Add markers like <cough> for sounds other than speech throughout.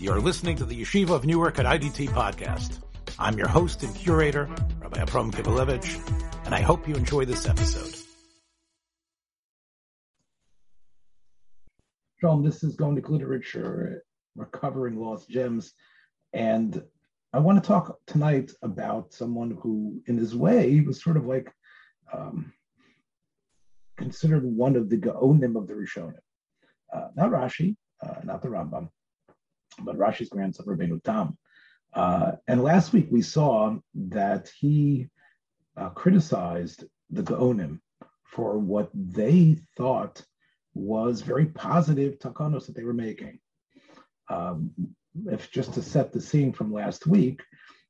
You're listening to the Yeshiva of Newark at IDT podcast. I'm your host and curator, Rabbi Abram Kibalevich, and I hope you enjoy this episode. Shalom, this is going to literature, recovering lost gems, and I want to talk tonight about someone who, in his way, was sort of like um, considered one of the Gaonim of the Rishonim. Uh, not Rashi, uh, not the Rambam, but Rashi's grandson, Rabbeinu Tam. Uh, and last week we saw that he uh, criticized the Gaonim for what they thought was very positive takanos that they were making. Um, if just to set the scene from last week,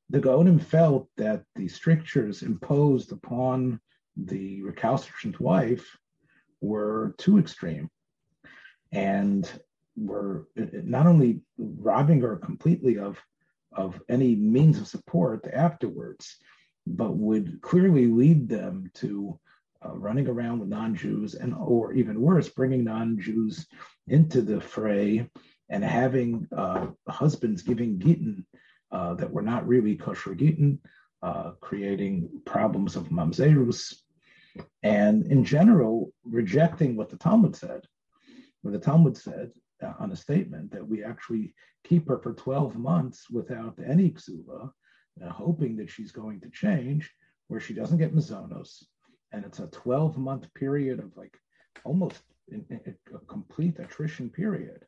the Gaonim felt that the strictures imposed upon the recalcitrant wife were too extreme and were not only robbing her completely of, of any means of support afterwards, but would clearly lead them to uh, running around with non-Jews and, or even worse, bringing non-Jews into the fray and having uh, husbands giving gittin uh, that were not really kosher gittin, uh, creating problems of mamzerus, and in general rejecting what the Talmud said. Where the Talmud said uh, on a statement that we actually keep her for 12 months without any ksuva, uh, hoping that she's going to change, where she doesn't get mazonos, and it's a 12 month period of like almost in, in, a complete attrition period.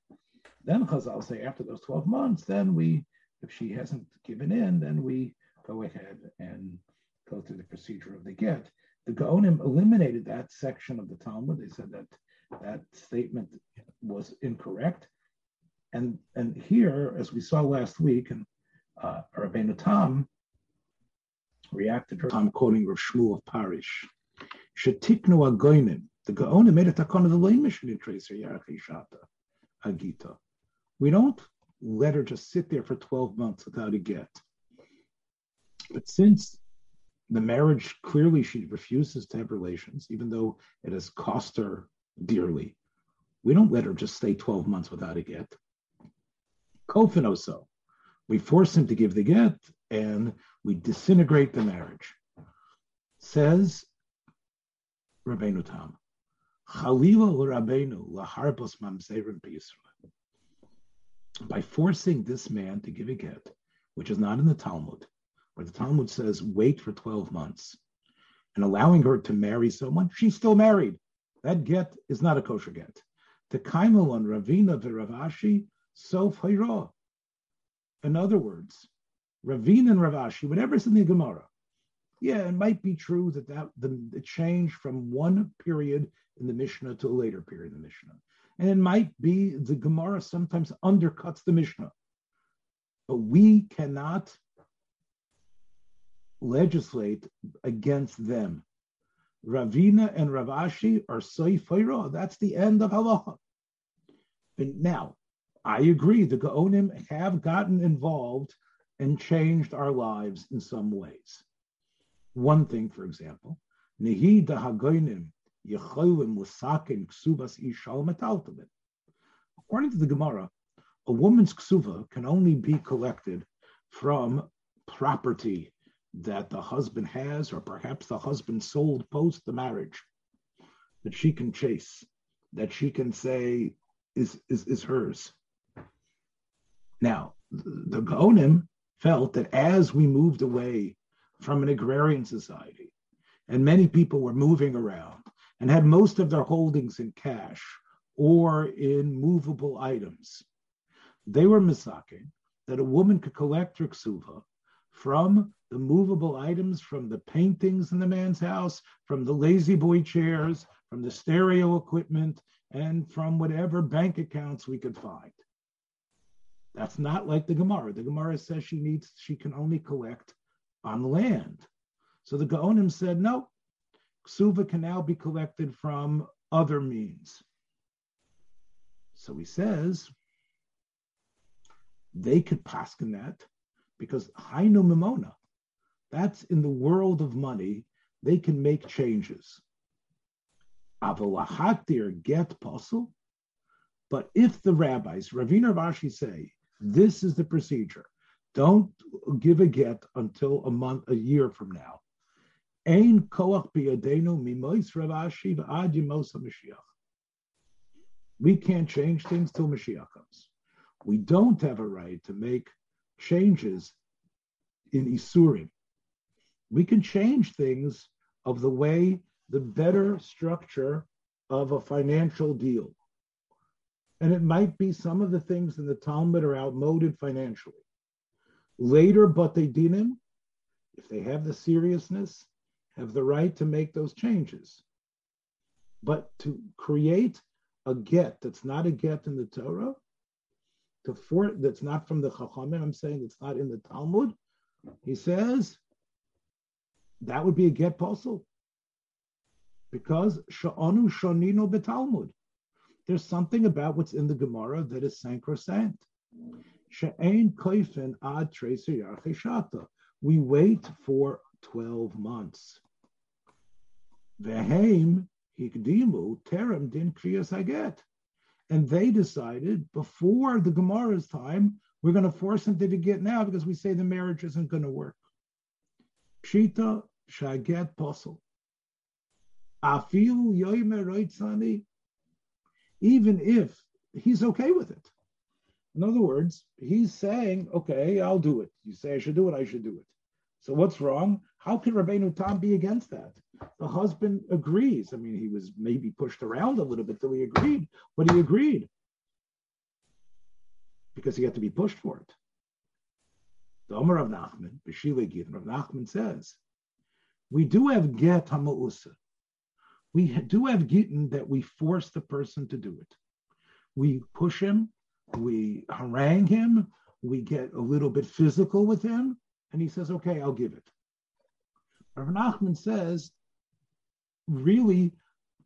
Then Chazal say after those 12 months, then we, if she hasn't given in, then we go ahead and go through the procedure of the get. The Gaonim eliminated that section of the Talmud. They said that that statement was incorrect. And, and here, as we saw last week, and uh, Rabbeinu reacted Tam quoting Rav Shmuel of Parish. Shetiknu agoinim. The Gaonim made a takon of the lamish in Tracer Yarchi Shata Agita. We don't let her just sit there for 12 months without a get. But since the marriage clearly she refuses to have relations, even though it has cost her dearly, we don't let her just stay 12 months without a get. Kofino so. We force him to give the get and we disintegrate the marriage. Says Rabbeinu Tam. By forcing this man to give a get, which is not in the Talmud, where the Talmud says wait for 12 months, and allowing her to marry someone, she's still married. That get is not a kosher get. The kaimel on Ravina Viravashi, so fayra. In other words, Ravina and Ravashi, whatever's in the Gemara, yeah, it might be true that, that the, the change from one period in the Mishnah to a later period in the Mishnah. And it might be the Gemara sometimes undercuts the Mishnah. But we cannot legislate against them. Ravina and Ravashi are Soifira. That's the end of halacha. And now, I agree, the Gaonim have gotten involved and changed our lives in some ways. One thing, for example, Nehi da Hagoinim According to the Gemara, a woman's ksuva can only be collected from property that the husband has, or perhaps the husband sold post the marriage, that she can chase, that she can say is, is, is hers. Now, the Gaonim felt that as we moved away from an agrarian society, and many people were moving around, and had most of their holdings in cash or in movable items. They were misaking that a woman could collect her ksuva from the movable items, from the paintings in the man's house, from the lazy boy chairs, from the stereo equipment, and from whatever bank accounts we could find. That's not like the Gemara. The Gemara says she needs, she can only collect on land. So the Gaonim said, no, Ksuva can now be collected from other means. So he says they could paskin that because Hainu Mimona, that's in the world of money, they can make changes. Avalahatir get puzzle. But if the rabbis, Ravina Rashi say, This is the procedure. Don't give a get until a month, a year from now. Ein koach ravashi. We can't change things till Mashiach comes. We don't have a right to make changes in Isurim. We can change things of the way, the better structure of a financial deal. And it might be some of the things in the Talmud are outmoded financially. Later, but they dinim, if they have the seriousness, have the right to make those changes. But to create a get that's not a get in the Torah, to for that's not from the Chachamim, I'm saying it's not in the Talmud. He says that would be a get puzzle because sha'anu shonino betalmud. There's something about what's in the Gemara that is sacrosanct. She'ain koifen ad shata. We wait for 12 months. Veheim hikdimu terem din kriyas haget. And they decided before the Gemara's time, we're going to force him to get now because we say the marriage isn't going to work. Pshita shaget posel. Afilu yoimer even if he's okay with it. In other words, he's saying, okay, I'll do it. You say I should do it, I should do it. So what's wrong? How can Rabbeinu Tam be against that? The husband agrees. I mean, he was maybe pushed around a little bit till he agreed, but he agreed because he had to be pushed for it. The Omer of Nachman, Beshile Gittin, Rav Nachman says, we do have get hamausa. We do have gittin that we force the person to do it. We push him, we harangue him, we get a little bit physical with him, and he says, okay, I'll give it. Rav Nachman says, really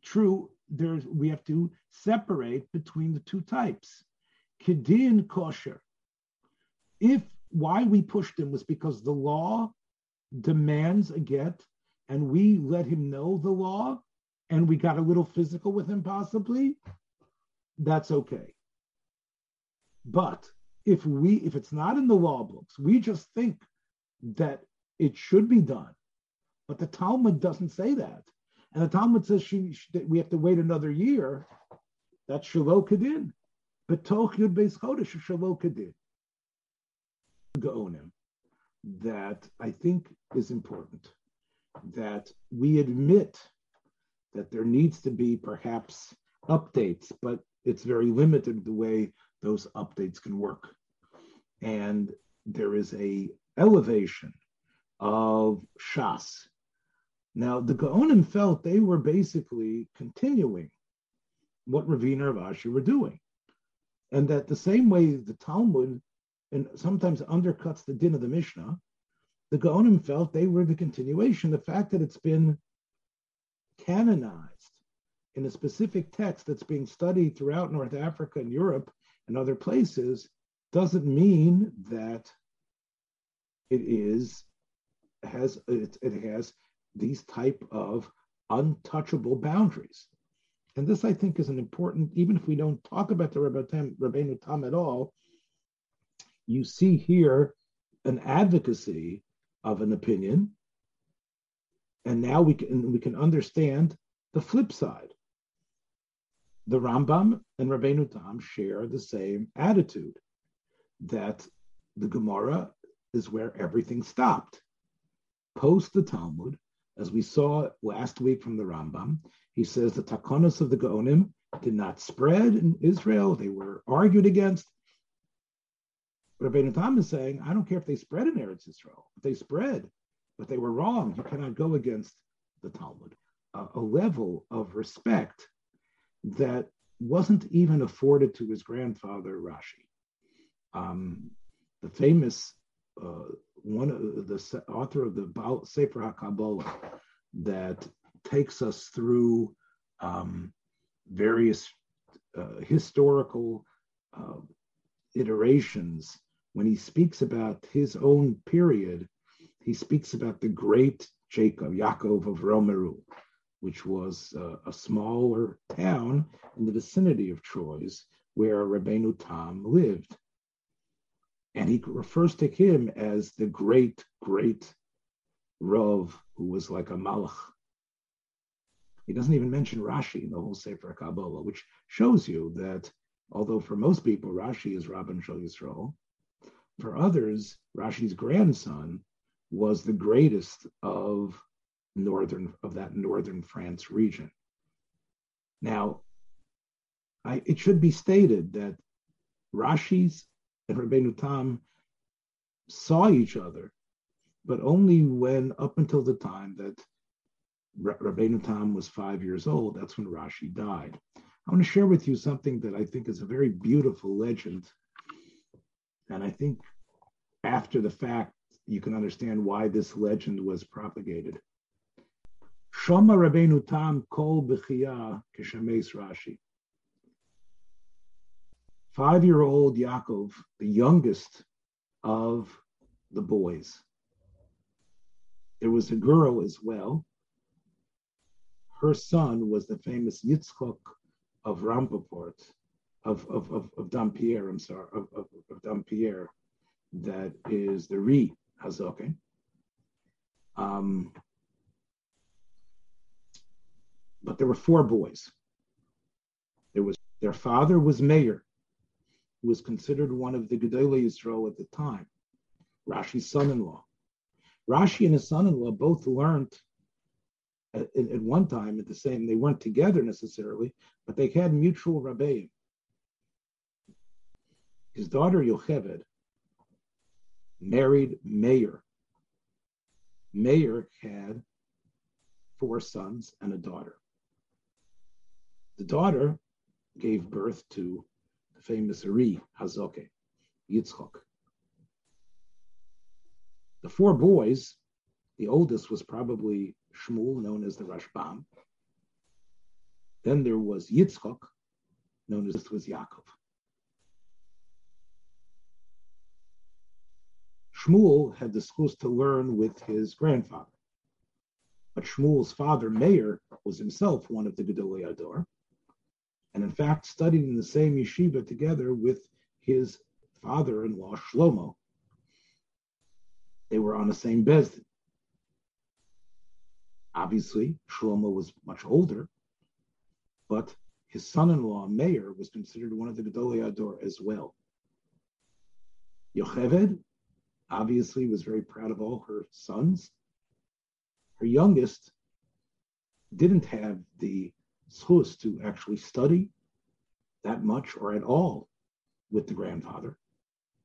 true, there's we have to separate between the two types. Kedin kosher. If why we pushed him was because the law demands a get, and we let him know the law, and we got a little physical with him possibly, that's okay. But if we if it's not in the law books, we just think that it should be done. But the Talmud doesn't say that. And the Talmud says she, she that we have to wait another year. That's Shalom Kadin. But Toch Yud Beis Chodesh Shalom Kadin. Gaonim that I think is important. That we admit that there needs to be perhaps updates, but it's very limited the way those updates can work. And there is a elevation of Shas. Now, the Gaonim felt they were basically continuing what Ravina Rav Ashi were doing. And that the same way the Talmud and sometimes undercuts the din of the Mishnah, the Gaonim felt they were the continuation. The fact that it's been canonized in a specific text that's being studied throughout North Africa and Europe and other places doesn't mean that it is has it, it has these type of untouchable boundaries. And this, I think, is an important, even if we don't talk about the Rabbeinu Tam at all, you see here an advocacy of an opinion. And now we can we can understand the flip side. The Rambam and Rabbeinu Tam share the same attitude that the Gemara is where everything stopped. Post the Talmud, as we saw last week from the Rambam, he says the takonos of the Gaonim did not spread in Israel. They were argued against. Rabbeinu Tam is saying, I don't care if they spread in Eretz Israel. If they spread, but they were wrong. You cannot go against the Talmud. Uh, a level of respect that wasn't even afforded to his grandfather Rashi. Um, the famous uh, one of the author of the Sefer HaKabbalah that takes us through um, various uh, historical uh, iterations. When he speaks about his own period, he speaks about the great Jacob, Yaakov of Ramerupt, which was uh, a smaller town in the vicinity of Troyes where Rabbeinu Tam lived. And he refers to him as the great, great Rav, who was like a Malach. He doesn't even mention Rashi in the whole Sefer Kabbalah, which shows you that although for most people Rashi is Rabban Shal Yisrael, for others, Rashi's grandson was the greatest of northern of that northern France region. Now, I, it should be stated that Rashi's and Rabbeinu Tam saw each other, but only when up until the time that Rabbeinu Tam was five years old. That's when Rashi died. I want to share with you something that I think is a very beautiful legend, and I think after the fact you can understand why this legend was propagated. Shoma Rabbeinu Tam kol b'chiyah kishames Rashi. Five-year-old Yaakov, the youngest of the boys. There was a girl as well. Her son was the famous Yitzchok of Rampoport, of, of, of, of Dampierre, I'm sorry, of, of, of that is the re Hazoke. Um, but there were four boys. There was their father was Meir, who was considered one of the Gedolei Yisrael at the time, Rashi's son-in-law. Rashi and his son-in-law both learned at, at, one time at the same. They weren't together necessarily, but they had mutual rabbeim. His daughter Yocheved married Meir. Meir had four sons and a daughter. The daughter gave birth to the famous Ari Hazoke, Yitzchok. The four boys, the oldest was probably Shmuel, known as the Rashbam. Then there was Yitzchok, known as this was Yaakov. Shmuel had the schools to learn with his grandfather. But Shmuel's father, Meir, was himself one of the Gedolei Ador, and in fact studied in the same yeshiva together with his father-in-law, Shlomo. They were on the same bezdin. Obviously, Shlomo was much older, but his son-in-law, Meir, was considered one of the Gedolei Ador as well. Yocheved obviously was very proud of all her sons. Her youngest didn't have the schus to actually study that much or at all with the grandfather,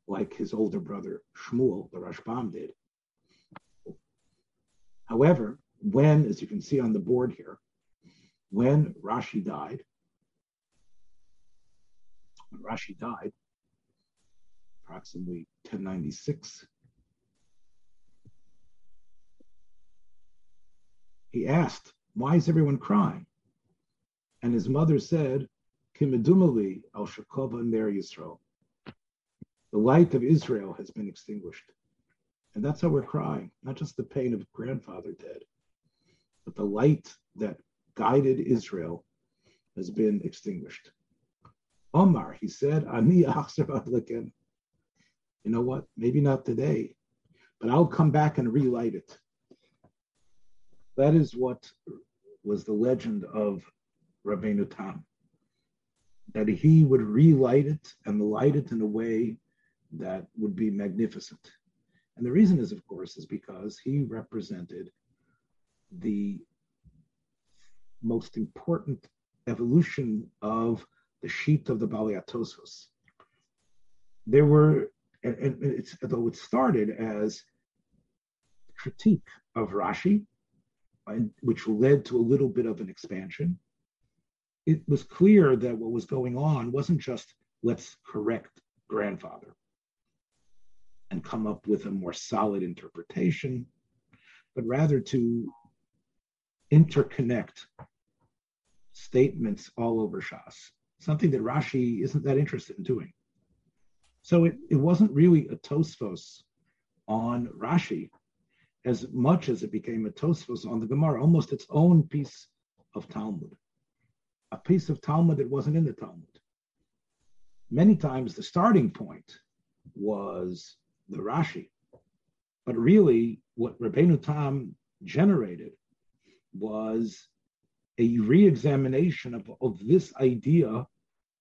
like his older brother Shmuel, the Rashbam, did. However, when, as you can see on the board here, when Rashi died, when Rashi died, approximately 1096. He asked, Why is everyone crying? And his mother said, Kimedumali al Shakova Ner Yisrael. The light of Israel has been extinguished. And that's how we're crying, not just the pain of grandfather dead, but the light that guided Israel has been extinguished. Omar, he said, Ani you know what? Maybe not today, but I'll come back and relight it. That is what was the legend of Rabbeinu Tam, that he would relight it and light it in a way that would be magnificent. And the reason is, of course, is because he represented the most important evolution of the sheet of the Baalei Tosfos. There were and, and it's though it started as critique of Rashi, which led to a little bit of an expansion. It was clear that what was going on wasn't just let's correct grandfather and come up with a more solid interpretation, but rather to interconnect statements all over Shas, something that Rashi isn't that interested in doing. So it, it wasn't really a Tosfos on Rashi as much as it became a Tosfos on the Gemara, almost its own piece of Talmud, a piece of Talmud that wasn't in the Talmud. Many times the starting point was the Rashi. But really, what Rabbeinu Tam generated was a re-examination of, of this idea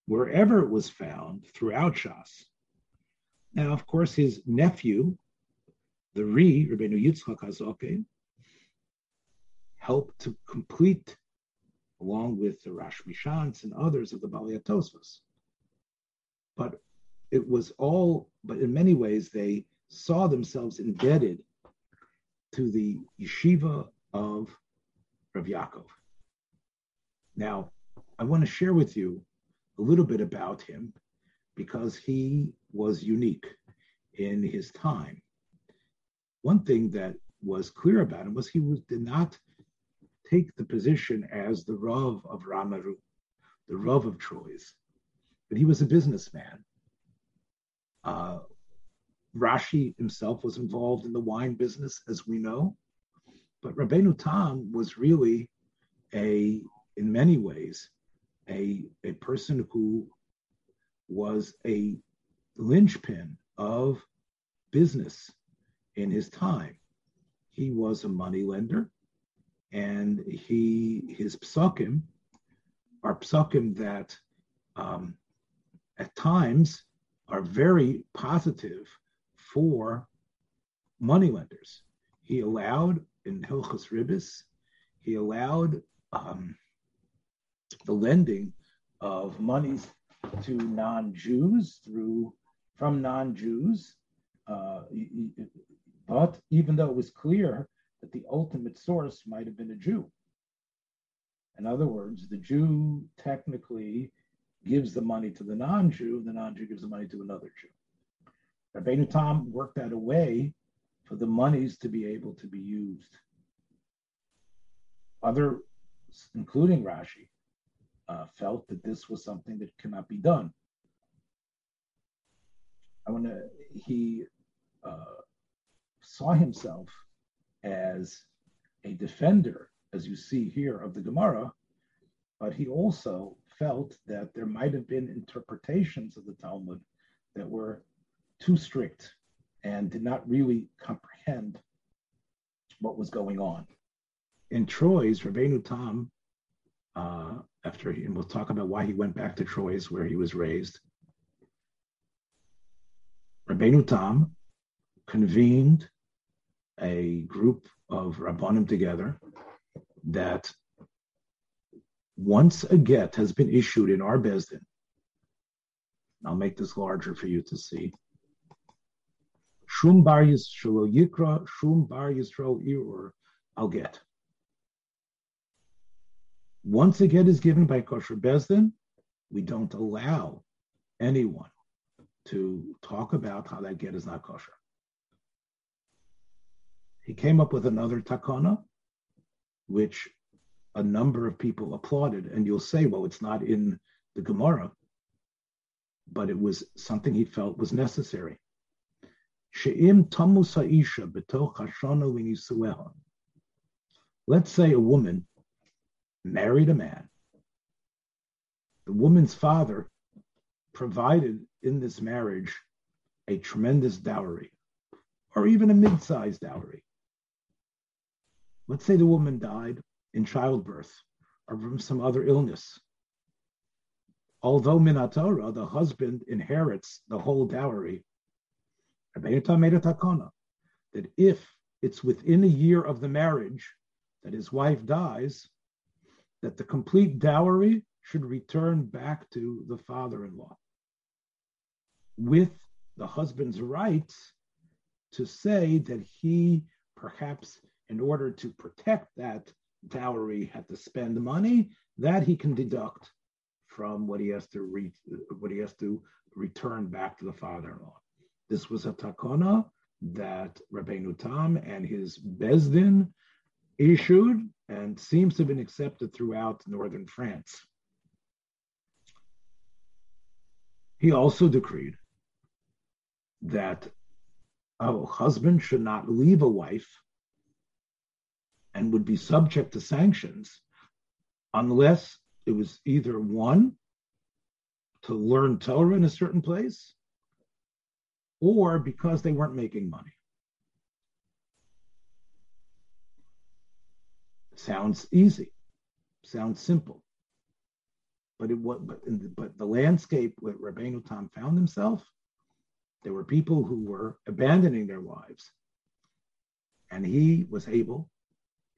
wherever it was found throughout Shas. Now, of course, his nephew, the Ri, Rabbeinu Yitzchak HaZoken, helped to complete, along with the Rosh Mishans and others of the Baalei Tosfos. But it was all, but in many ways, they saw themselves indebted to the yeshiva of Rav Yaakov. Now, I want to share with you a little bit about him because he was unique in his time. One thing that was clear about him was he was, did not take the position as the Rav of Ramerupt, the Rav of Troyes, but he was a businessman. Uh, Rashi himself was involved in the wine business, as we know, but Rabbeinu Tam was really a in many ways a, a person who was a linchpin of business in his time. He was a money lender, and he his psukim are psukim that um, at times are very positive for moneylenders. He allowed in Hilchas Ribis, he allowed um, the lending of monies to non-Jews through from non-Jews. Uh, but even though it was clear that the ultimate source might have been a Jew. In other words, the Jew technically gives the money to the non-Jew, the non-Jew gives the money to another Jew. Rabbeinu Tam worked out a way for the monies to be able to be used. Other, including Rashi, uh, felt that this was something that cannot be done. I want to, he uh, saw himself as a defender, as you see here, of the Gemara, but he also felt that there might have been interpretations of the Talmud that were too strict and did not really comprehend what was going on. In Troyes, Rabbeinu Tam uh, after he, and we'll talk about why he went back to Troyes, where he was raised. Rabbeinu Tam convened a group of Rabbanim together that once a get has been issued in our Bezdin, I'll make this larger for you to see. Shum bar Yisrael Yikra, Shum bar Yisrael Irur, I'll get. Once a get is given by kosher bezdin, we don't allow anyone to talk about how that get is not kosher. He came up with another takana, which a number of people applauded, and you'll say, well, it's not in the Gemara, but it was something he felt was necessary. Let's say a woman married a man. The woman's father provided in this marriage a tremendous dowry, or even a mid sized dowry. Let's say the woman died in childbirth or from some other illness. Although Minatora, the husband inherits the whole dowry, that if it's within a year of the marriage that his wife dies, that the complete dowry should return back to the father in law with the husband's rights to say that he perhaps, in order to protect that dowry, had to spend money that he can deduct from what he has to re- what he has to return back to the father-in-law. This was a takana that Rabbeinu Tam and his Bezdin issued and seems to have been accepted throughout northern France. He also decreed that a husband should not leave a wife and would be subject to sanctions unless it was either one to learn Torah in a certain place, or because they weren't making money. Sounds easy, sounds simple. But it what but, the, but the landscape where Rabbeinu Tam found himself, there were people who were abandoning their wives, and he was able,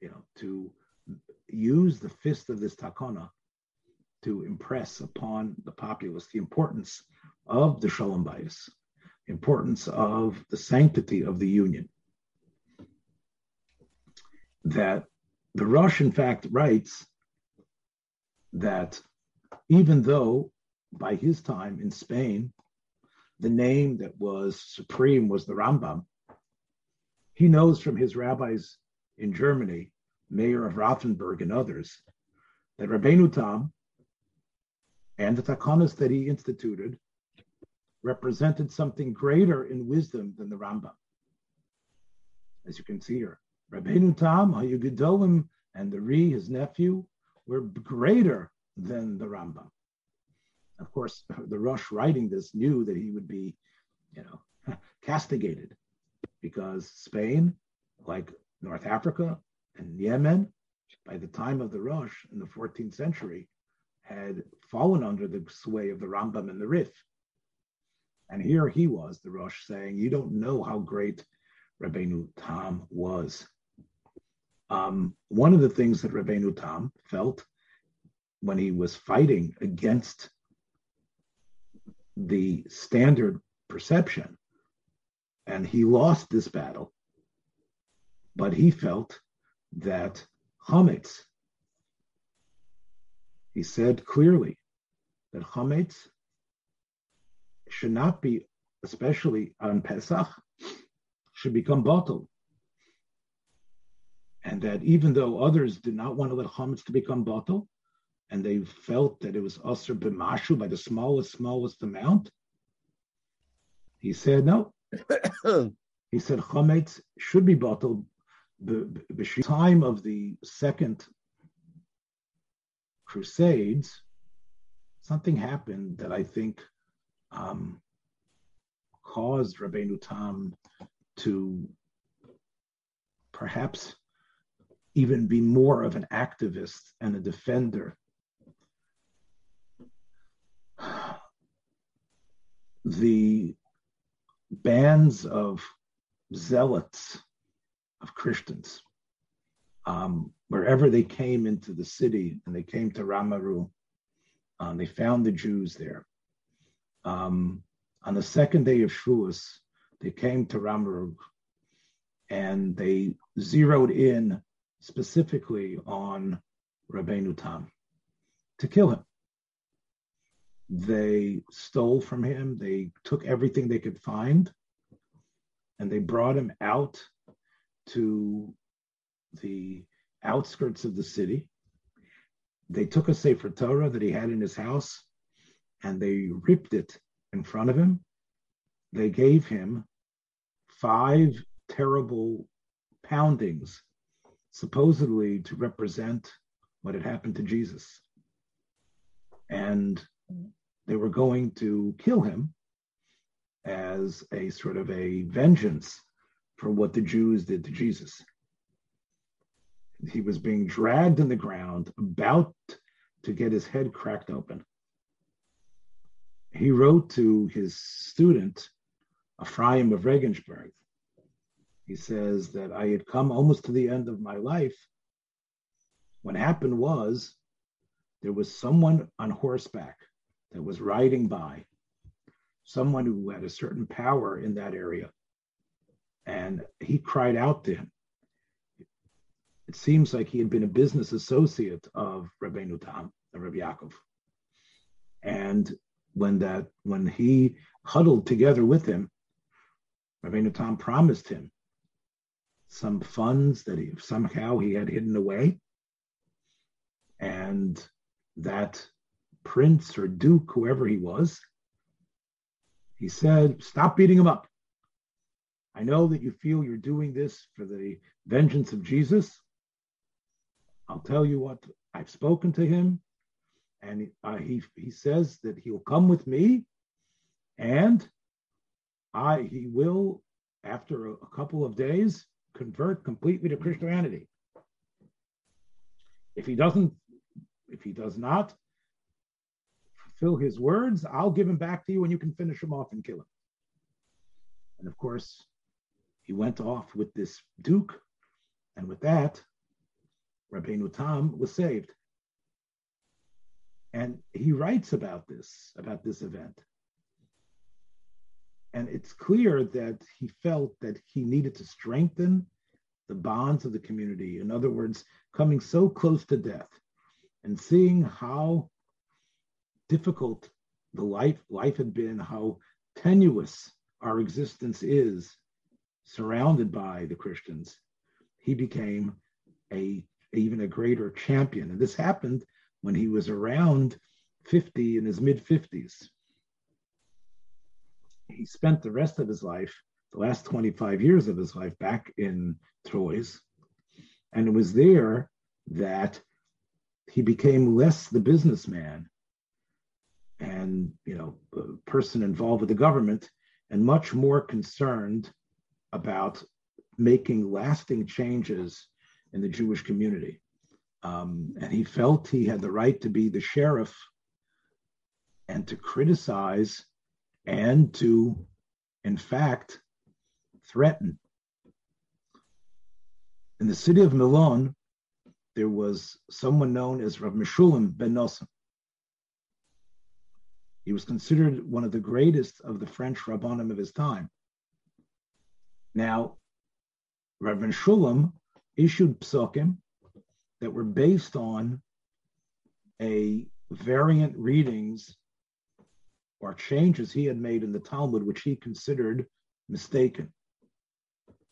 you know, to use the fist of this takana to impress upon the populace the importance of the shalom bayis, importance of the sanctity of the union. That the Rosh, in fact, writes that even though by his time in Spain, the name that was supreme was the Rambam, he knows from his rabbis in Germany, Meir of Rothenburg and others, that Rabbeinu Tam and the takanas that he instituted represented something greater in wisdom than the Rambam. As you can see here, Rabbeinu Tam, Hayugidolim, and the Ri, his nephew, were greater than the Rambam. Of course, the Rosh writing this knew that he would be, you know, <laughs> castigated because Spain, like North Africa and Yemen, by the time of the Rosh in the 14th century, had fallen under the sway of the Rambam and the Rif. And here he was, the Rosh, saying, You don't know how great Rabbeinu Tam was. Um, one of the things that Rabbeinu Tam felt when he was fighting against the standard perception, and he lost this battle, but he felt that Chametz, he said clearly that Chametz should not be, especially on Pesach, should become bottled. And that even though others did not want to let chametz to become bottled, and they felt that it was usher b'mashu by the smallest, smallest amount, he said no. <coughs> he said chametz should be bottled. The time of the second crusades, something happened that I think um, caused Rabbeinu Tam to perhaps even be more of an activist and a defender. The bands of zealots, of Christians, um, wherever they came into the city and they came to Ramerupt, um, they found the Jews there. Um, on the second day of Shavuos, they came to Ramerupt and they zeroed in specifically on Rabbeinu Tam to kill him. They stole from him, they took everything they could find, and they brought him out to the outskirts of the city. They took a Sefer Torah that he had in his house and they ripped it in front of him. They gave him five terrible poundings, supposedly to represent what had happened to Jesus. And they were going to kill him as a sort of a vengeance for what the Jews did to Jesus he was being dragged in the ground, about to get his head cracked open. He wrote to his student, Ephraim of Regensburg. He says that I had come almost to the end of my life. What happened was there was someone on horseback that was riding by, someone who had a certain power in that area. And he cried out to him it seems like he had been a business associate of Rabbeinu Tam, Rabbi Yaakov. And when that when he huddled together with him, Rabbeinu Tam promised him some funds that he somehow he had hidden away. And that prince or duke, whoever he was, he said, Stop beating him up. I know that you feel you're doing this for the vengeance of Jesus. I'll tell you what, I've spoken to him, and uh, he, he says that he'll come with me, and I he will, after a, a couple of days, convert completely to Christianity. If he doesn't, if he does not fulfill his words, I'll give him back to you and you can finish him off and kill him. And of course, he went off with this duke, and with that, Rabbeinu Tam was saved. And he writes about this, about this event. And it's clear that he felt that he needed to strengthen the bonds of the community. In other words, coming so close to death and seeing how difficult the life life had been, how tenuous our existence is surrounded by the Christians, he became a even a greater champion. And this happened when he was around 50 in his mid 50s. He spent the rest of his life, the last 25 years of his life, back in Troyes. And it was there that he became less the businessman and you know person involved with the government and much more concerned about making lasting changes in the Jewish community. Um, and he felt he had the right to be the sheriff and to criticize and to, in fact, threaten. In the city of Melun, there was someone known as Rav Meshulam ben Nosson. He was considered one of the greatest of the French rabbanim of his time. Now, Rav Meshulam issued psukim that were based on a variant readings or changes he had made in the Talmud, which he considered mistaken.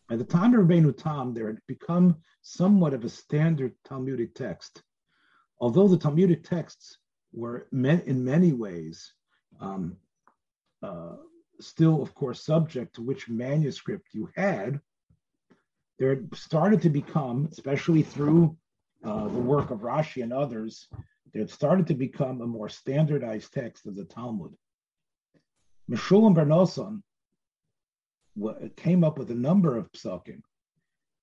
By the time of Rabbeinu Tam, there had become somewhat of a standard Talmudic text, although the Talmudic texts were meant in many ways um, uh, still, of course, subject to which manuscript you had, there started to become, especially through uh, the work of Rashi and others, there started to become a more standardized text of the Talmud. Meshulam ben Nosson came up with a number of psukim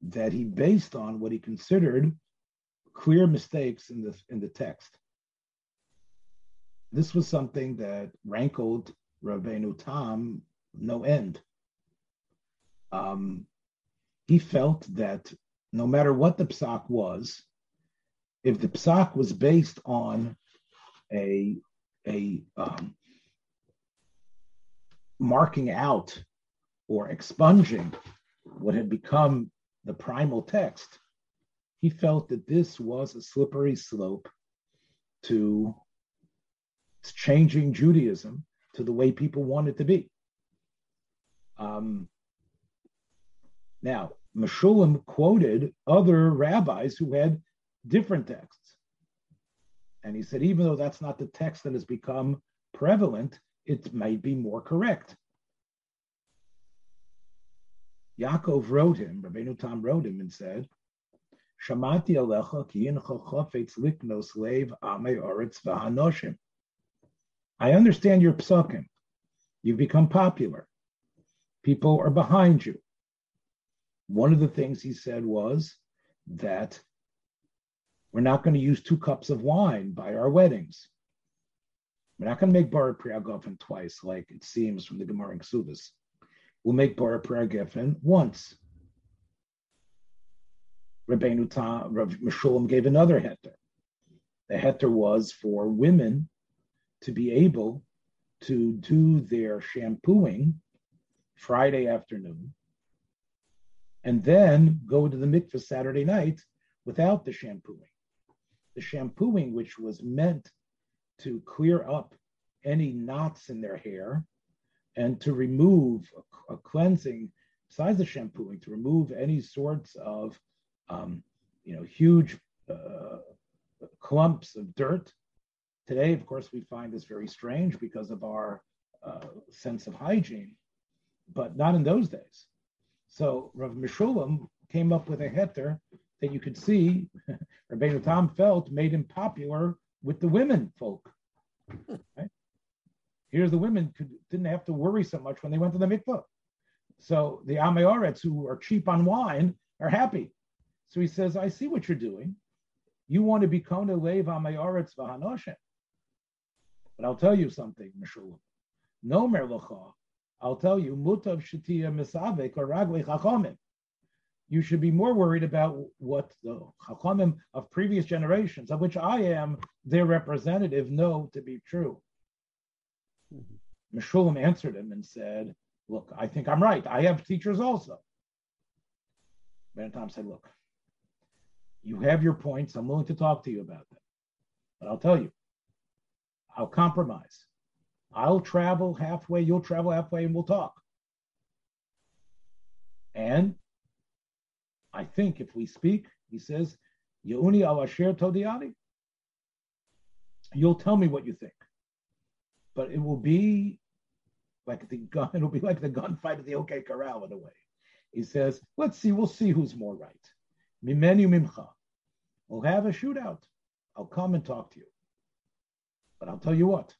that he based on what he considered clear mistakes in the in the text. This was something that rankled Rabbeinu Tam no end. Um, he felt that no matter what the psak was, if the psak was based on a a um, marking out or expunging what had become the primal text, he felt that this was a slippery slope to changing Judaism to the way people want it to be. Um, now, Meshulam quoted other rabbis who had different texts. And he said, even though that's not the text that has become prevalent, it might be more correct. Yaakov wrote him, Rabbeinu Tam wrote him and said, Shamati alecha ki chafetz liknos lev ame oretz v'hanoshim. I understand your psukim. You've become popular. People are behind you. One of the things he said was that we're not going to use two cups of wine by our weddings. We're not going to make Bar Priyagofen twice, like it seems from the Gemara in Ksubis. We'll make Bar Priyagofen once. Rabbeinu Ta, Rav Meshulam gave another heter. The heter was for women to be able to do their shampooing Friday afternoon and then go to the mikveh Saturday night without the shampooing. The shampooing, which was meant to clear up any knots in their hair and to remove a, a cleansing, besides the shampooing, to remove any sorts of, um, you know, huge uh, clumps of dirt Today, of course, we find this very strange because of our uh, sense of hygiene, but not in those days. So Rav Meshulam came up with a heter that you could see <laughs> Rabbeinu Tam felt made him popular with the women folk. Right? The women could, didn't have to worry so much when they went to the mikvah. So the Ameorets who are cheap on wine are happy. So he says, I see what you're doing. You want to be Kona Lev Ameorets Vahanoshem. But I'll tell you something, Meshulam. No merlocha. I'll tell you, mutav shatia misavek or ragli chachomim. You should be more worried about what the chachomim of previous generations, of which I am their representative, know to be true. Mm-hmm. Meshulam answered him and said, Look, I think I'm right. I have teachers also. Ben Tom said, Look, you have your points. I'm willing to talk to you about them. But I'll tell you, I'll compromise. I'll travel halfway, you'll travel halfway, and we'll talk. And I think if we speak, he says, Yeuni al Asher Todiani, you'll tell me what you think. But it will be like the gun, <laughs> it'll be like the gunfight at the OK Corral in a way. He says, let's see, we'll see who's more right. Mimenu mimcha. We'll have a shootout. I'll come and talk to you. But I'll tell you what,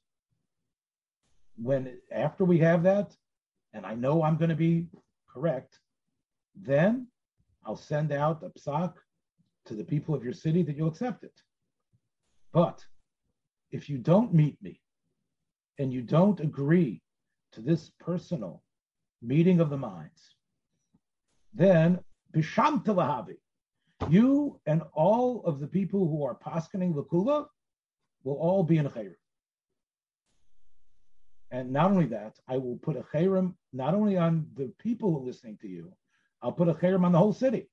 when after we have that, and I know I'm going to be correct, then I'll send out a psak to the people of your city that you'll accept it. But if you don't meet me and you don't agree to this personal meeting of the minds, then bisham lahavi, you and all of the people who are paskening lakula will all be in a chayrim. And not only that, I will put a chayrim not only on the people listening to you, I'll put a chayrim on the whole city.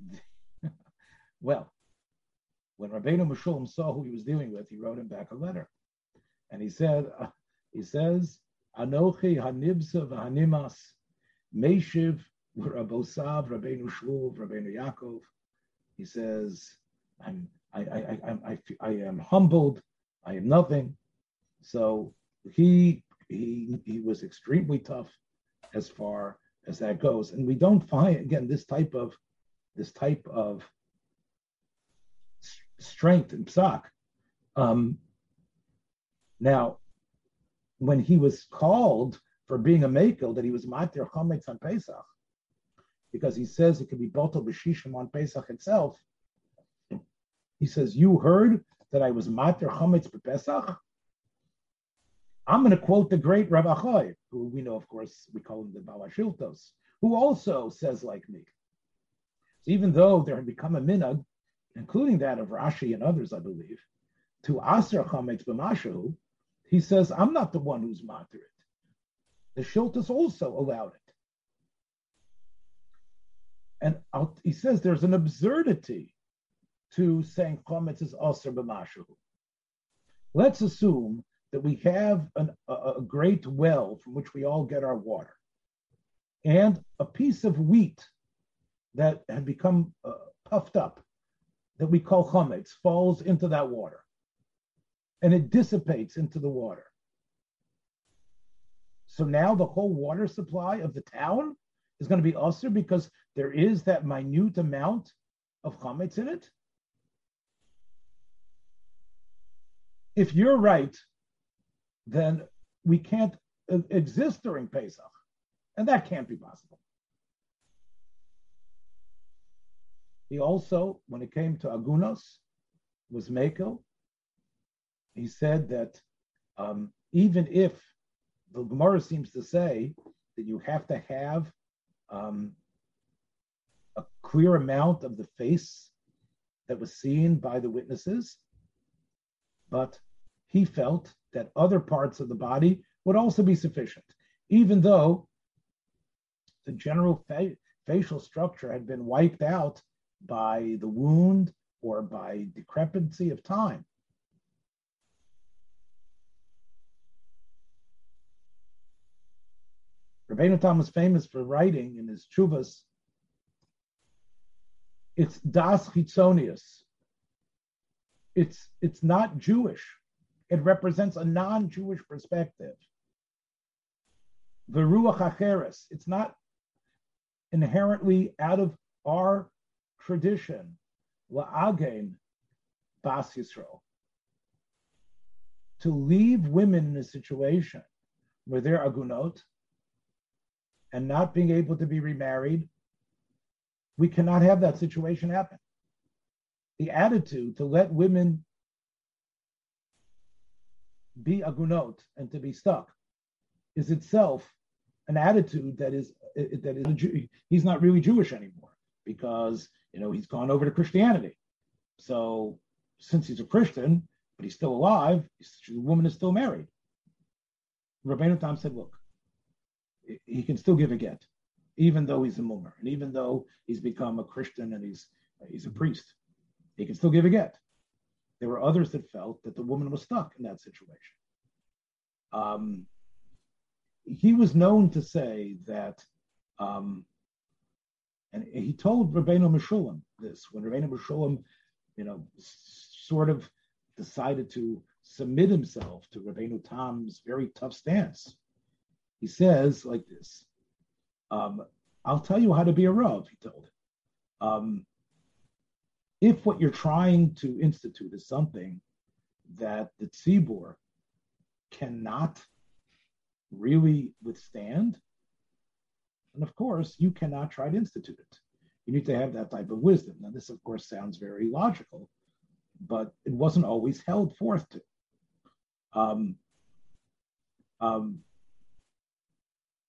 <laughs> well, when Rabbeinu Meshulam saw who he was dealing with, he wrote him back a letter, and he said, uh, he says, Anochi hanibsa v'hanimas meishiv Rabosav Rabbeinu Shluv Rabbeinu Yaakov. He says, I'm I, I, I, I, I am humbled. I am nothing. So he he he was extremely tough as far as that goes, and we don't find again this type of this type of strength in psak. Um, now, when he was called for being a makel, that he was matir chametz on Pesach, because he says it could be botel b'shishim on Pesach itself. He says, "You heard that I was matir chametz b'Pesach." I'm going to quote the great Rav Achoy, who we know, of course, we call him the Balashiltos, who also says like me. So even though there had become a minhag, including that of Rashi and others, I believe, to Aser Chametz b'Mashu, he says, I'm not the one who's matir it. The Shiltos also allowed it. And he says there's an absurdity to saying chametz is aser b'mashu. Let's assume that we have an, a, a great well from which we all get our water, and a piece of wheat that had become uh, puffed up, that we call chametz, falls into that water, and it dissipates into the water. So now the whole water supply of the town is going to be usher because there is that minute amount of chametz in it. If you're right, then we can't exist during Pesach, and that can't be possible. He also, when it came to Agunos, was Mako. He said that um, even if the Gemara seems to say that you have to have um, a clear amount of the face that was seen by the witnesses, but he felt that other parts of the body would also be sufficient, even though the general fa- facial structure had been wiped out by the wound or by decrepency of time. Rabbeinu Tam was famous for writing in his chuvas. It's das chitzonius. It's it's not Jewish. It represents a non-Jewish perspective. The ruach acheres. It's not inherently out of our tradition. La'agen bas Yisrael. to leave women in a situation where they're agunot and not being able to be remarried, we cannot have that situation happen. The attitude to let women be agunot and to be stuck is itself an attitude that is that is Jew, he's not really Jewish anymore because you know he's gone over to Christianity. So since he's a Christian, but he's still alive, the woman is still married. Rabbeinu Tam said, look, he can still give a get, even though he's a mummer, and even though he's become a Christian and he's he's a priest, he can still give a get. There were others that felt that the woman was stuck in that situation. Um, he was known to say that, um, and he told Rabbeinu Meshulam this when Rabbeinu Meshulam, you know, sort of decided to submit himself to Rabbeinu Tam's very tough stance. He says like this: um, "I'll tell you how to be a rav." He told him. If what you're trying to institute is something that the tzibur cannot really withstand, and of course, you cannot try to institute it. You need to have that type of wisdom. Now, this, of course, sounds very logical, but it wasn't always held forth to. Um, um,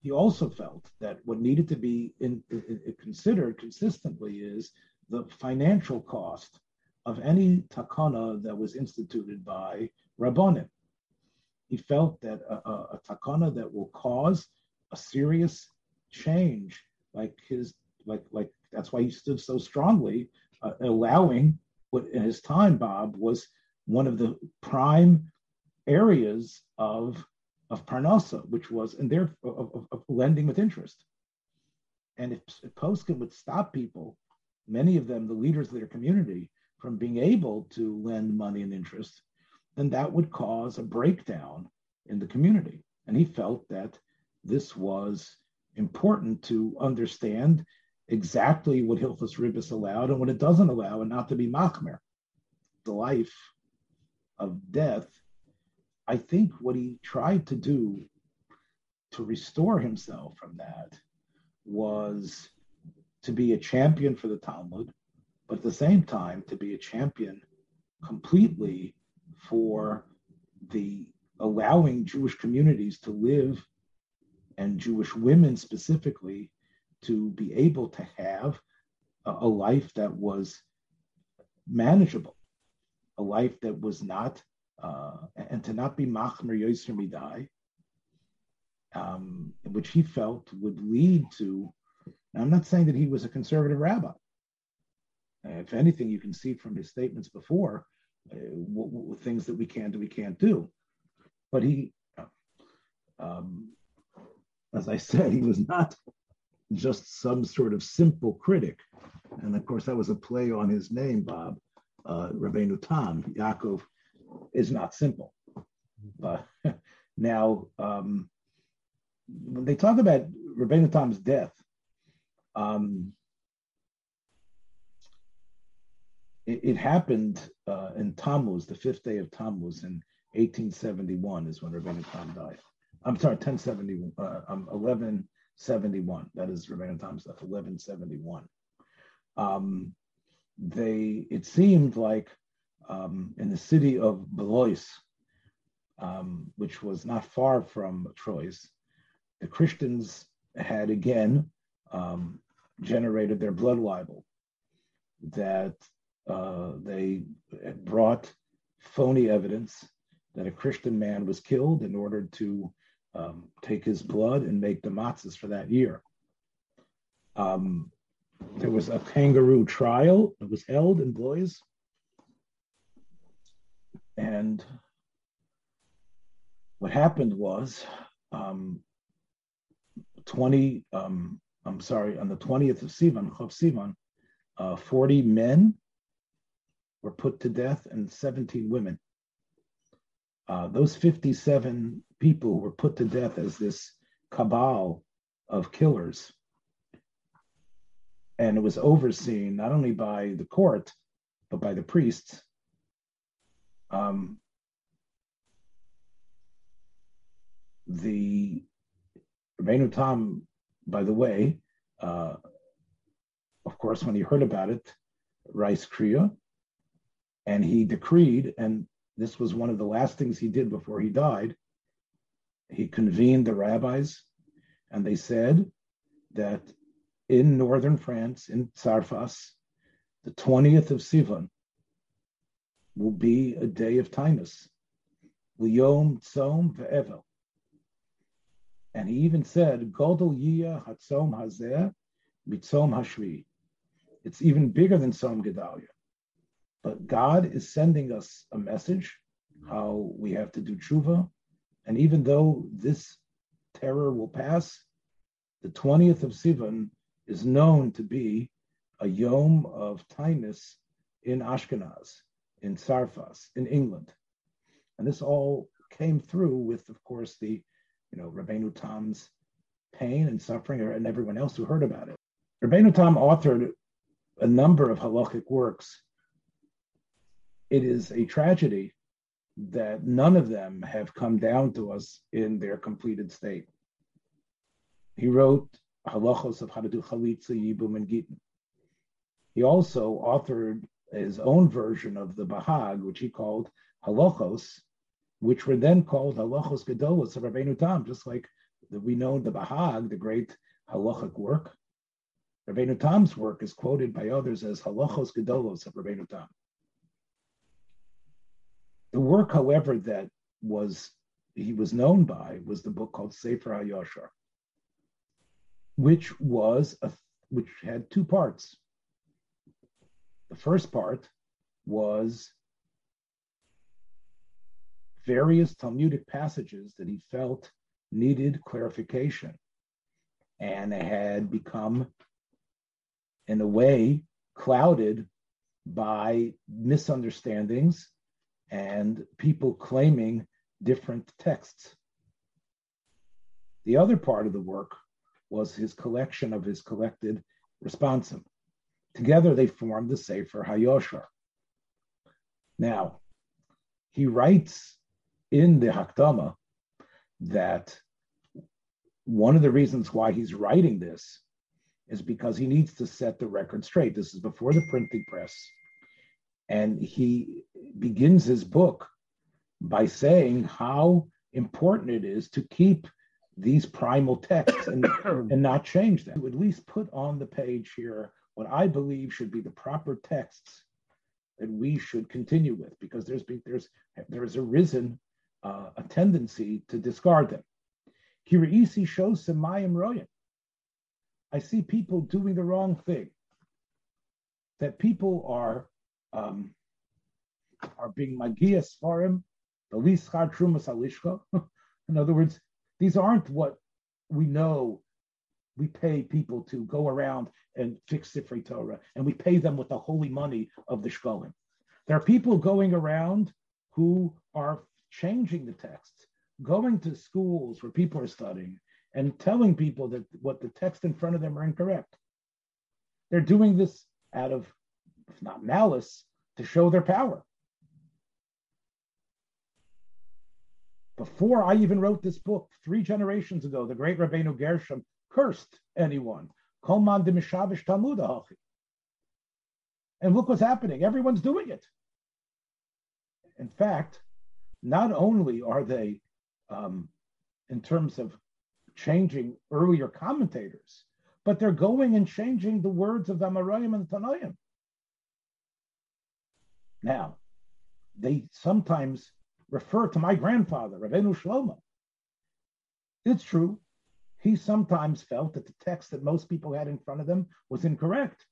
he also felt that what needed to be in, in, in considered consistently is the financial cost of any takana that was instituted by Rabbanim. He felt that a, a, a takana that will cause a serious change, like his, like, like that's why he stood so strongly, uh, allowing what in his time, Bob, was one of the prime areas of of Parnasa, which was in their of, of, of lending with interest. And if, if Poskin would stop people many of them, the leaders of their community, from being able to lend money and interest, then that would cause a breakdown in the community. And he felt that this was important to understand exactly what Hilchos Ribis allowed and what it doesn't allow, and not to be machmer. The life of death. I think what he tried to do to restore himself from that was to be a champion for the Talmud, but at the same time to be a champion completely for the allowing Jewish communities to live and Jewish women specifically to be able to have a, a life that was manageable, a life that was not, uh, and to not be machmer yoser midai, um, which he felt would lead to I'm not saying that he was a conservative rabbi. Uh, if anything, you can see from his statements before uh, things that we can do, we can't do. But he, um, as I said, he was not just some sort of simple critic. And of course, that was a play on his name, Bob. Uh, Rabbeinu Tam, Yaakov, is not simple. But <laughs> now, um, when they talk about Rabbeinu Tam's death, um, it, it, happened uh, in Tammuz, the fifth day of Tammuz in 1871 is when Rabbeinu Tam died. I'm sorry, 1071, uh, um, 1171. That is Rabbeinu Tam's death, 1171. Um, they, it seemed like um, in the city of Blois, um, which was not far from Troyes, the Christians had again um, generated their blood libel, that uh, they brought phony evidence that a Christian man was killed in order to um, take his blood and make the matzahs for that year. Um, there was a kangaroo trial that was held in Blois. And what happened was um, 20 um, I'm sorry, on the 20th of Sivan, Chav Sivan, uh, 40 men were put to death and 17 women. Uh, those 57 people were put to death as this cabal of killers. And it was overseen not only by the court, but by the priests. Um, the Rabbeinu Tam, by the way, uh, of course, when he heard about it, Rice Kriya, and he decreed, and this was one of the last things he did before he died. He convened the rabbis, and they said that in northern France, in Tsarfas, the 20th of Sivan will be a day of Tainus. Liyom Tzom Ve'evel. And he even said, Godel Yiyah Hatzom Hazeh Mitzom Hashvi. It's even bigger than Tzom Gedalia. But God is sending us a message how we have to do tshuva. And even though this terror will pass, the 20th of Sivan is known to be a yom of Tainus in Ashkenaz, in Sarfas, in England. And this all came through with, of course, the, you know, Rabbeinu Tam's pain and suffering and everyone else who heard about it. Rabbeinu Tam authored a number of halachic works. It is a tragedy that none of them have come down to us in their completed state. He wrote halachos of how to do chalitza, yibum, and gitin. He also authored his own version of the Bahag, which he called halachos, which were then called halachos gedolos of Rabbeinu Tam, just like the, we know the Bahag, the great halachic work. Rabbeinu Tam's work is quoted by others as halachos gedolos of Rabbeinu Tam. The work, however, that was he was known by was the book called Sefer HaYashar, which was a, which had two parts. The first part was various Talmudic passages that he felt needed clarification and had become, in a way, clouded by misunderstandings and people claiming different texts. The other part of the work was his collection of his collected responsim. Together they formed the Sefer Hayoshar. Now, he writes in the Hakdama that one of the reasons why he's writing this is because he needs to set the record straight. This is before the printing press. And he begins his book by saying how important it is to keep these primal texts and, <coughs> and not change them. To at least put on the page here what I believe should be the proper texts that we should continue with, because there's been, there's there has arisen uh, a tendency to discard them. Kiraisi shows Semayim Royan. I see people doing the wrong thing. That people are um, are being magias for him, the least trumas alishka. <laughs> In other words, these aren't what we know we pay people to go around and fix Sifrei Torah, and we pay them with the holy money of the shkolim. There are people going around who are changing the texts, going to schools where people are studying, and telling people that what the text in front of them are incorrect. They're doing this out of, if not malice, to show their power. Before I even wrote this book, three generations ago, the great Rabbeinu Gershom cursed anyone. Kolman de Mishavish Talmud And look what's happening. Everyone's doing it. In fact, not only are they, um, in terms of changing earlier commentators, but they're going and changing the words of the Amarayim and Tanoim. Now, they sometimes refer to my grandfather, Rabbeinu Shlomo. It's true. He sometimes felt that the text that most people had in front of them was incorrect,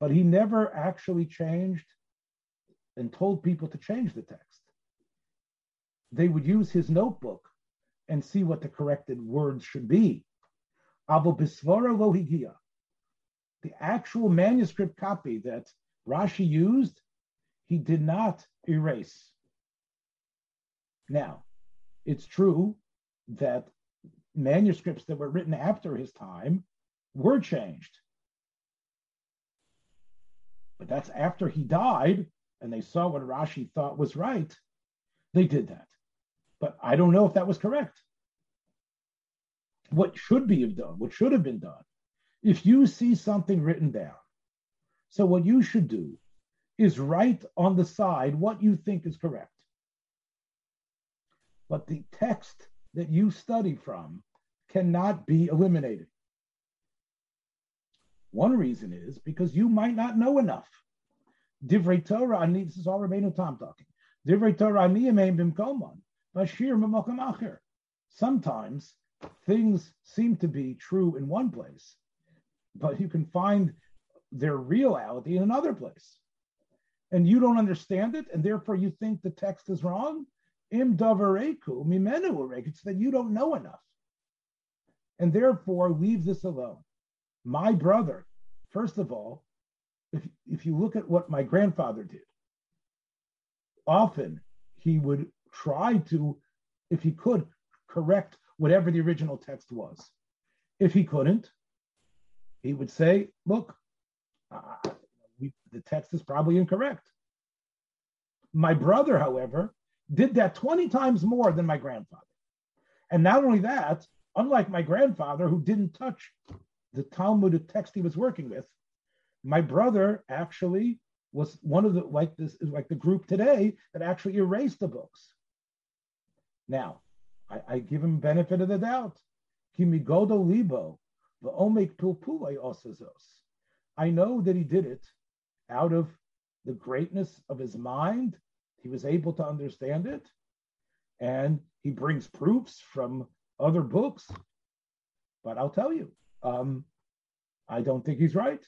but he never actually changed and told people to change the text. They would use his notebook and see what the corrected words should be. The actual manuscript copy that Rashi used he did not erase. Now, it's true that manuscripts that were written after his time were changed. But that's after he died and they saw what Rashi thought was right. They did that. But I don't know if that was correct. what should be done, what should have been done. If you see something written down, so what you should do is write on the side what you think is correct. But the text that you study from cannot be eliminated. One reason is because you might not know enough. Divrei Torah, this is all Rabbeinu Tam talking. Divrei Torah bimkoman, bashir acher. Sometimes things seem to be true in one place, but you can find their reality in another place. And you don't understand it, and therefore you think the text is wrong. Im davareku mimenu It's that you don't know enough. And therefore leave this alone. My brother, first of all, if, if you look at what my grandfather did, often he would try to, if he could, correct whatever the original text was. If he couldn't, he would say, look, uh, we, the text is probably incorrect. My brother, however, did that 20 times more than my grandfather. And not only that, unlike my grandfather, who didn't touch the Talmudic text he was working with, my brother actually was one of the like this like the group today that actually erased the books. Now, I, I give him benefit of the doubt. Kimigodo libo, the omek pilpulei osazos. I know that he did it out of the greatness of his mind. He was able to understand it, and he brings proofs from other books. But I'll tell you, um, I don't think he's right.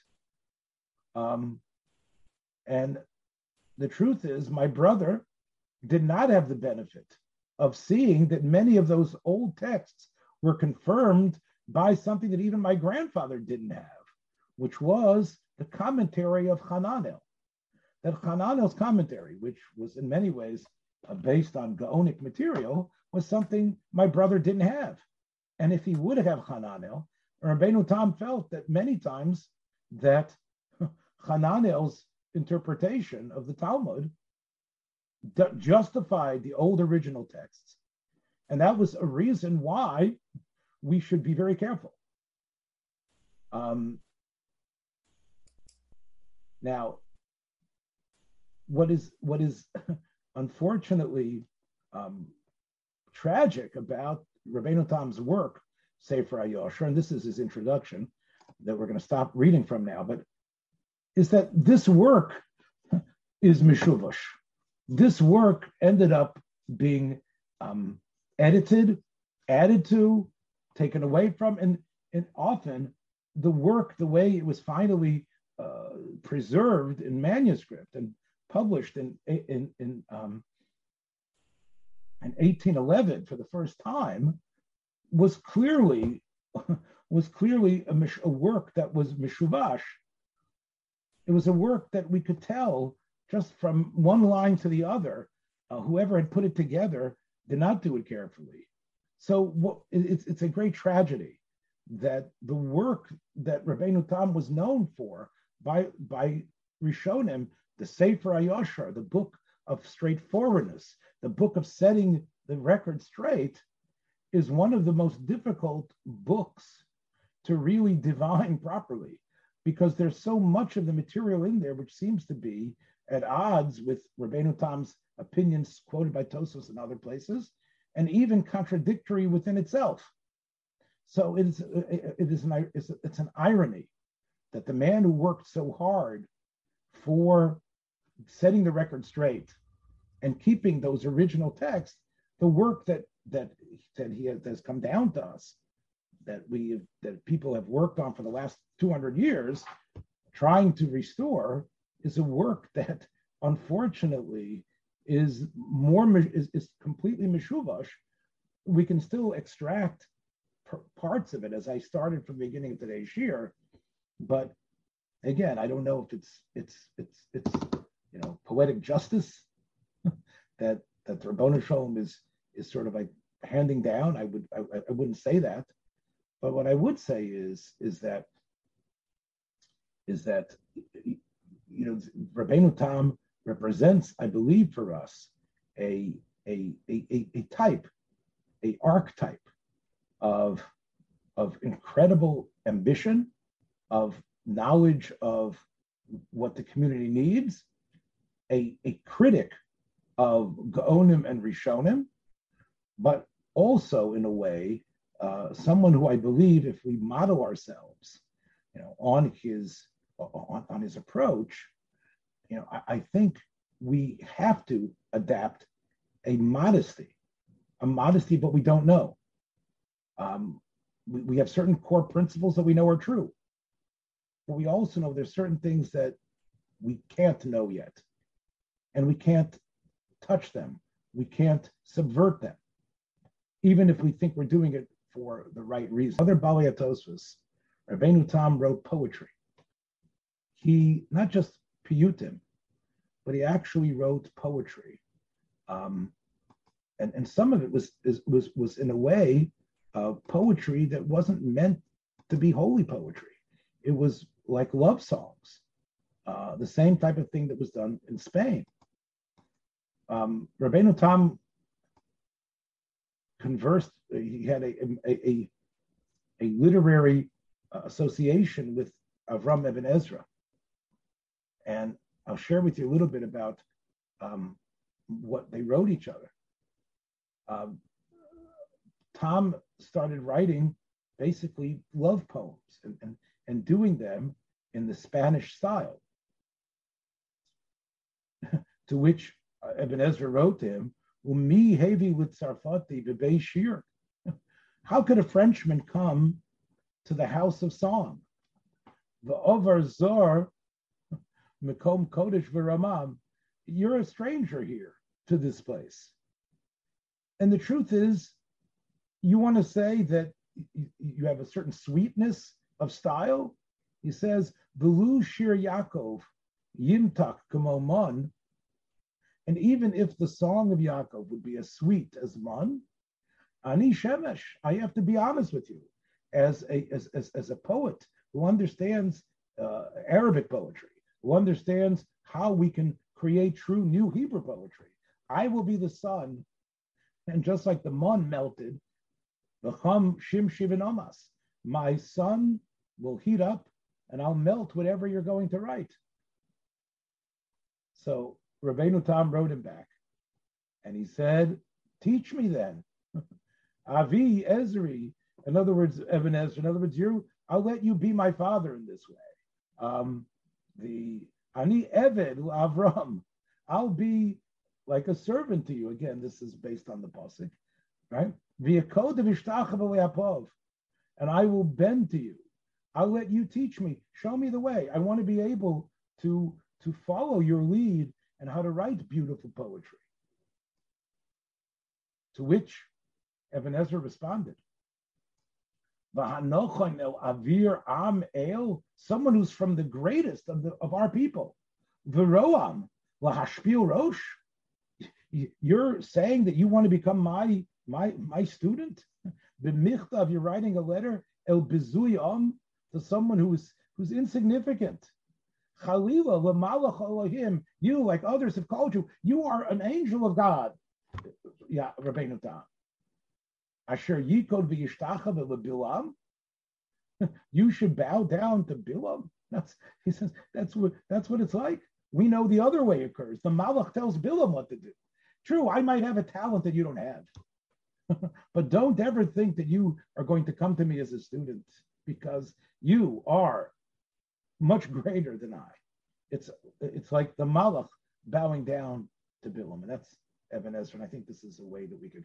Um, and the truth is, my brother did not have the benefit of seeing that many of those old texts were confirmed by something that even my grandfather didn't have, which was the commentary of Hananel. That Hananel's commentary, which was in many ways uh, based on Gaonic material, was something my brother didn't have. And if he would have Hananel, Rabbeinu Tam felt that many times that <laughs> Hananel's interpretation of the Talmud justified the old original texts. And that was a reason why we should be very careful. Um, now, what is what is <laughs> unfortunately um, tragic about Rabbeinu Tam's work, Sefer HaYosher, and this is his introduction that we're going to stop reading from now, but is that this work <laughs> is mishuvash. This work ended up being um, edited, added to, taken away from, and, and often the work, the way it was finally uh, preserved in manuscript and published in in in, um, in 1811 for the first time, was clearly <laughs> was clearly a, a work that was mishuvash it was a work that we could tell just from one line to the other. Uh, whoever had put it together did not do it carefully. So what, it's, it's a great tragedy that the work that Rabbeinu Tam was known for by, by Rishonim, the Sefer HaYosher, the book of straightforwardness, the book of setting the record straight, is one of the most difficult books to really <laughs> divine properly because there's so much of the material in there which seems to be at odds with Rabbeinu Tam's opinions quoted by Tosfos and other places, and even contradictory within itself. So it is, it is an, it's an irony that the man who worked so hard for setting the record straight and keeping those original texts, the work that that that he has, has come down to us that we that people have worked on for the last 200 years, trying to restore, is a work that unfortunately is more is, is completely mishuvash. We can still extract parts of it, as I started from the beginning of today's year, but again, I don't know if it's it's it's it's you know poetic justice <laughs> that that the Rabboni Shalom is is sort of like handing down. I would I, I wouldn't say that, but what I would say is is that is that you know Rabbeinu Tam represents, I believe, for us a a, a, a type, a archetype of of incredible ambition, of knowledge of what the community needs, a, a critic of Gaonim and Rishonim, but also in a way, uh, someone who I believe if we model ourselves, you know, on his on, on his approach, you know, I, I think we have to adapt a modesty, a modesty, but we don't know. Um, we, we have certain core principles that we know are true, but we also know there's certain things that we can't know yet, and we can't touch them. We can't subvert them, even if we think we're doing it for the right reason. Other Baalei Tosfos, Rabbeinu Tam wrote poetry. He not just piyutim, but he actually wrote poetry. Um, and, and some of it was, is, was, was in a way uh, poetry that wasn't meant to be holy poetry. It was like love songs, uh, the same type of thing that was done in Spain. Um, Rabbeinu Tam conversed, he had a, a, a, a literary uh, association with Avram Ibn Ezra. And I'll share with you a little bit about um, what they wrote each other. Um, Tom started writing basically love poems and, and, and doing them in the Spanish style. <laughs> to which Ibn Ezra wrote to him, Umi hevi with Sarfati shir. <laughs> How could a Frenchman come to the house of song? The Ovar Zor Mekom Kodesh V'Ramam, you're a stranger here to this place. And the truth is, you want to say that you have a certain sweetness of style. He says, Velu Shir Yaakov, Yimtak Kamomon. And even if the song of Yaakov would be as sweet as Mon, Ani Shemesh, I have to be honest with you, as a, as, as, as a poet who understands uh, Arabic poetry, who understands how we can create true new Hebrew poetry. I will be the sun, and just like the mun melted, the chum shim shivin omas, my sun will heat up, and I'll melt whatever you're going to write. So Rabbeinu Tam wrote him back, and he said, "Teach me then, <laughs> Avi Ezri." In other words, Ibn Ezra. In other words, you. I'll let you be my father in this way. Um, the Ani Eved Avram, I'll be like a servant to you. Again, this is based on the pasuk, right? And I will bend to you. I'll let you teach me. Show me the way. I want to be able to to follow your lead and how to write beautiful poetry. To which Ibn Ezra responded, Avir Am El, someone who's from the greatest of, the, of our people. Veroam, Lahashpil Rosh. You're saying that you want to become my my my student? You're writing a letter, El Bizuyam, to someone who's who's insignificant. You, like others have called you, you are an angel of God. Yeah, Rabbeinu Tam. Asher Yikod v'yishtacha Bilam. <laughs> You should bow down to Bilam. That's he says that's what that's what it's like. We know the other way occurs. The Malach tells Bilam what to do. True, I might have a talent that you don't have. <laughs> but don't ever think that you are going to come to me as a student because you are much greater than I. It's it's like the Malach bowing down to Bilam, and that's Ibn Ezra. And I think this is a way that we could